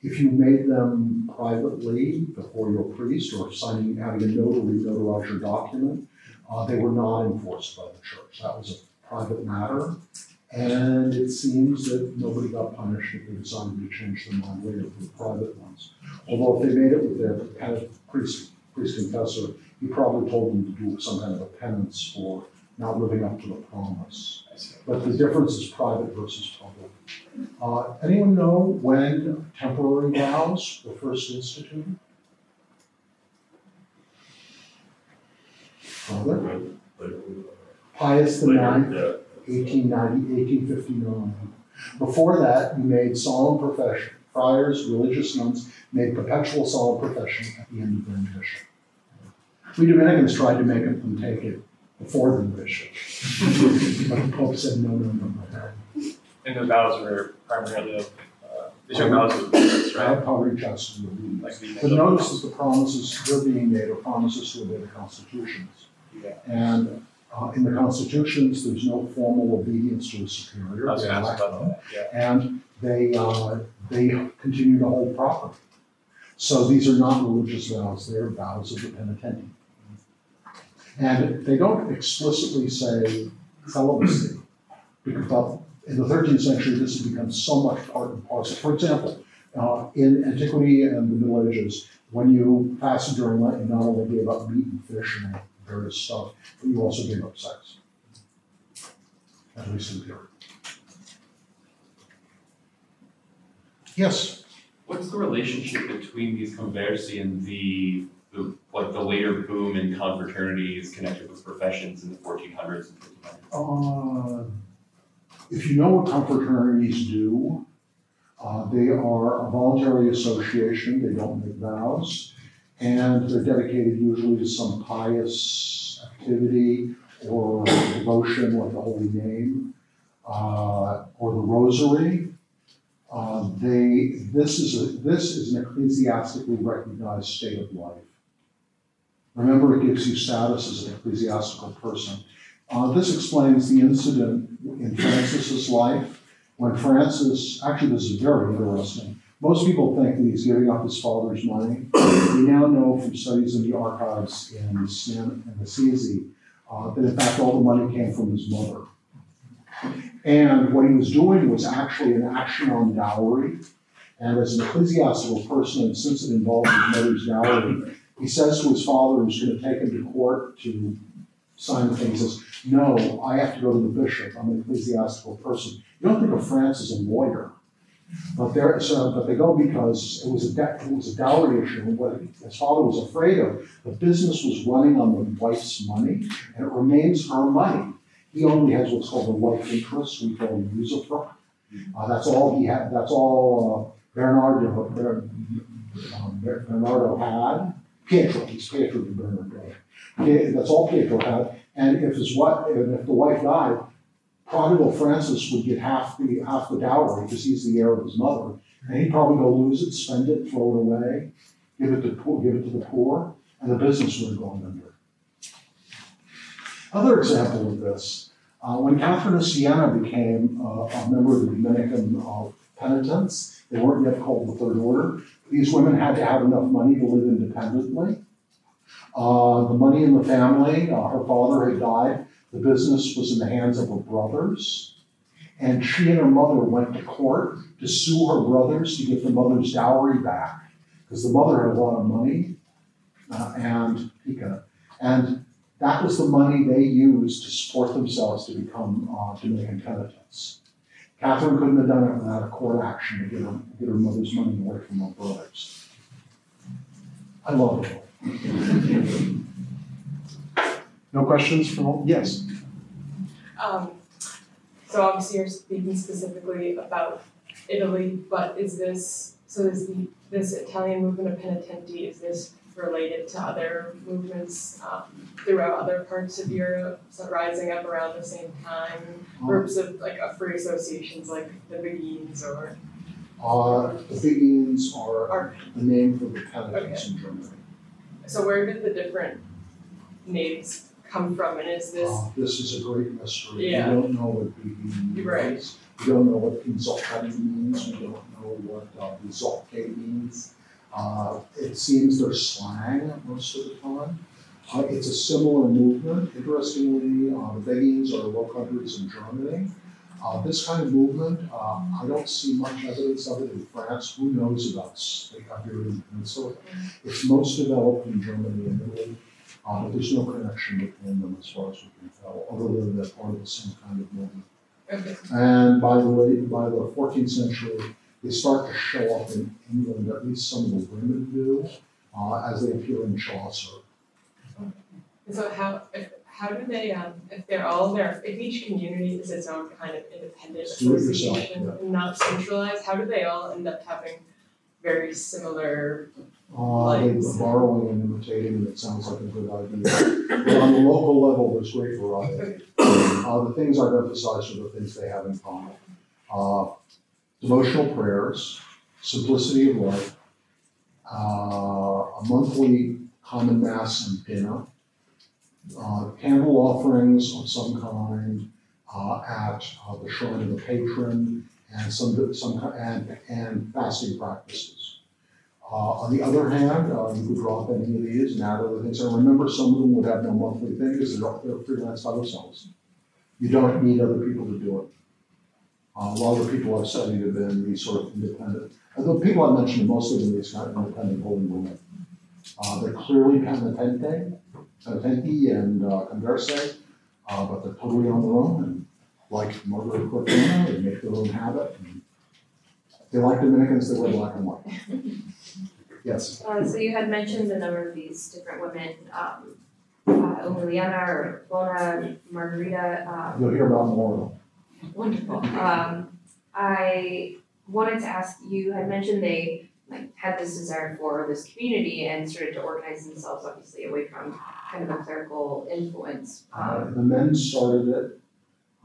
If you made them privately before your priest or signing, having a notary notarize your document, uh, they were not enforced by the church. That was a private matter. And it seems that nobody got punished if they decided to change their mind later for the private ones. Although if they made it with their priest, priest confessor, he probably told them to do some kind of a penance for not living up to the promise. But the difference is private versus public. Uh, anyone know when temporary vows were first instituted? Father? Pius the Ninth, 1890, 1859. Before that, you made solemn profession. Friars, religious nuns made perpetual solemn profession at the end of their mission. We Dominicans tried to make them take it before the mission. But the Pope said, no, no, no, no. And the vows were primarily, uh, they vows of obedience, right? Right, poverty, justice, and obedience. Like the. But notice that the promises they're being made are promises to obey the constitutions. Yeah. And uh, in the constitutions, there's no formal obedience to a superior. I was gonna ask about that, yeah. and they, uh, they continue to hold property. So these are not religious vows, they're vows of the penitent. And they don't explicitly say celibacy, because but in the thirteenth century, this has become so much part and parcel. For example, uh, in antiquity and the Middle Ages, when you fasted during Lent, you not only gave up meat and fish and various stuff, but you also gave up sex. At least in theory. Yes? What's the relationship between these conversi and the, the, like the later boom in confraternities connected with professions in the fourteen hundreds and fifteen hundreds? Uh, If you know what confraternities do, uh, they are a voluntary association, they don't make vows, and they're dedicated usually to some pious activity or devotion like the Holy Name, uh, or the Rosary. Uh, They, this is, a this is an ecclesiastically recognized state of life. Remember, it gives you status as an ecclesiastical person. Uh, this explains the incident in Francis's life when Francis, actually, this is very interesting. Most people think that he's giving up his father's money. We now know from studies in the archives in San in Assisi uh, that in fact all the money came from his mother. And what he was doing was actually an action on dowry. And as an ecclesiastical person, and since it involved his mother's dowry, he says to his father, who's going to take him to court to sign the thing, he says, No, I have to go to the bishop. I'm an ecclesiastical person. You don't think of France as a lawyer. But there, so, but they go because it was a de- it was a dowry issue. What his father was afraid of, the business was running on the wife's money, and it remains her money. He only has what's called a life interest, we call usufruct. Uh, that's all he had. That's all uh, Bernardo Ber- um, Ber- Bernardo had. Pietro, he's Pietro di Bernardo. That's all Pietro had. And if his wife, and if the wife died, prodigal Francis would get half the half the dowry because he's the heir of his mother, and he'd probably go lose it, spend it, throw it away, give it to poor, give it to the poor, and the business would have gone under. Other example of this, uh, when Catherine of Siena became uh, a member of the Dominican uh, penitents, they weren't yet called the Third Order. These women had to have enough money to live independently. Uh, the money in the family, uh, her father had died, the business was in the hands of her brothers. And she and her mother went to court to sue her brothers to get the mother's dowry back. Because the mother had a lot of money. Uh, and Pica. And that was the money they used to support themselves to become uh, Dominican penitents. Catherine couldn't have done it without a court action to get her, get her mother's money away from her brothers. I love it. No questions from, all yes? Um, so obviously you're speaking specifically about Italy, but is this, so is the, this Italian movement of penitenti, is this related to other movements, um, throughout other parts of Europe, so rising up around the same time? Groups of, like, uh, free associations like the Beguines or, Uh, the Beguines are Are- the name for the penitents in Germany. so where did the different names come from, and is this, Uh, This is a great mystery. Yeah. We don't know what Beguine You're right. We don't know what Insultati means. We don't know what uh, means. Uh, It seems they're slang most of the time. Uh, It's a similar movement. Interestingly, uh, the Beguines are Low Countries in Germany. Uh, This kind of movement, uh, I don't see much evidence of it in France. Who knows about s- the Iberian Peninsula? It's most developed in Germany and Italy. Uh, but there's no connection between them as far as we can tell, other than they're part of the same kind of movement. Okay. And by the way, by the fourteenth century, they start to show up in England, at least some of the women do, uh, as they appear in Chaucer. So how, if, how do they, um, if they're all there, if each community is its own kind of independent Do it yourself, yeah. and not centralized, how do they all end up having very similar, Uh, borrowing and imitating, it sounds like a good idea. But on the local level, there's great variety. Uh, the things I've emphasized are the things they have in common. Uh, devotional prayers, simplicity of life, uh, a monthly common mass and dinner, uh, candle offerings of some kind, uh, at uh, the shrine of the patron, and some, some, and, and fasting practices. Uh, on the other hand, uh, you could drop any of these and add other things. And remember, some of them would have no monthly thing because they're, they're freelance by themselves. You don't need other people to do it. Uh, a lot of the people I've studied have been these sort of independent. The people I mentioned, most of these kind of independent holy women. Uh, they're clearly penitente, penitenti and uh, converse, uh, but they're totally on their own. And like Margaret Cortona, they make their own habit. They like Dominicans, they wear black and white. Yes. Uh, so you had mentioned a number of these different women, um, uh, Emiliana or Bona, Margarita, um, You'll hear about more. wonderful. Um, I wanted to ask, you had mentioned they like had this desire for this community and started to organize themselves, obviously away from kind of a clerical influence. Uh, Um, the men started it.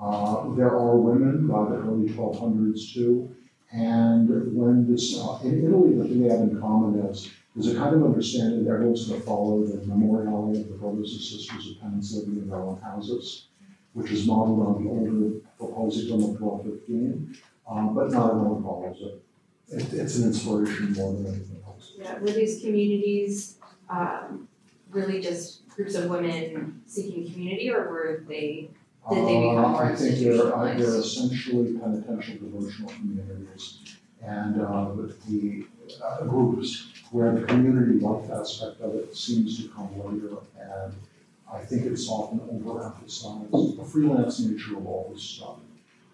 Uh, there are women by the early twelve hundreds too. And when this, uh, in Italy, the thing they have in common is, there's a kind of understanding that everyone's gonna follow the memorial of the brothers and sisters of penance living in their own houses, which is modeled on the older proposal of twelve fifteen, uh, but not everyone follows it. It, it's an inspiration more than anything else. yeah, were these communities, um, really just groups of women seeking community or were they Did they become more Uh, I think they're, uh, they're institutionalized? essentially penitential devotional communities. And, uh, with the, uh, groups where the community life aspect of it seems to come later. And I think it's often overemphasized, the freelance nature of all this stuff.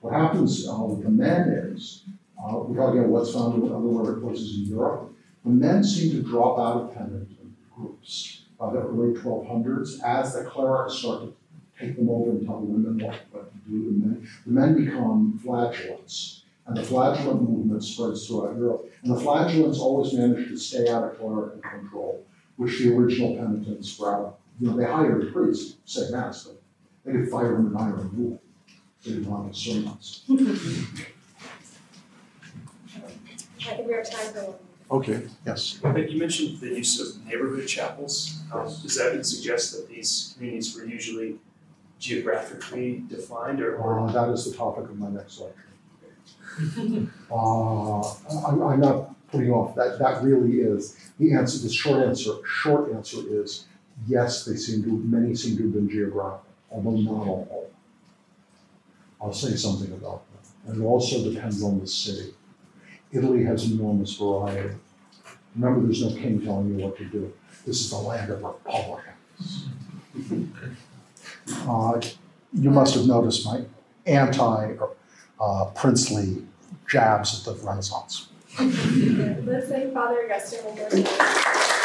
What happens, uh, with the men is, uh, we're talking about what's found in other places in Europe. The men seem to drop out of penitent groups by the early twelve hundreds as the clerics start to take them over and tell the women what, what to do. The men, the men become flagellants, and the flagellant movement spreads throughout Europe. And the flagellants always manage to stay out of clerical control, which the original penitents grab. You know, they hired a priest, say mass, but they could fire him and hire a rule. They didn't want his sermons. I think we have time for one. Okay, yes. But you mentioned the use of neighborhood chapels. Um, Does that would suggest that these communities were usually geographically defined or, or Uh, that is the topic of my next lecture. Uh, I'm, I'm not putting off, that, that really is, the answer, the short answer, short answer is, yes, they seem to, many seem to have been geographic, although not all. I'll say something about that, and it also depends on the city. Italy has enormous variety. Remember, there's no king telling you what to do, this is the land of republicans. Uh, you must have noticed my anti uh, princely jabs at the Renaissance. Let's thank Father Augustine.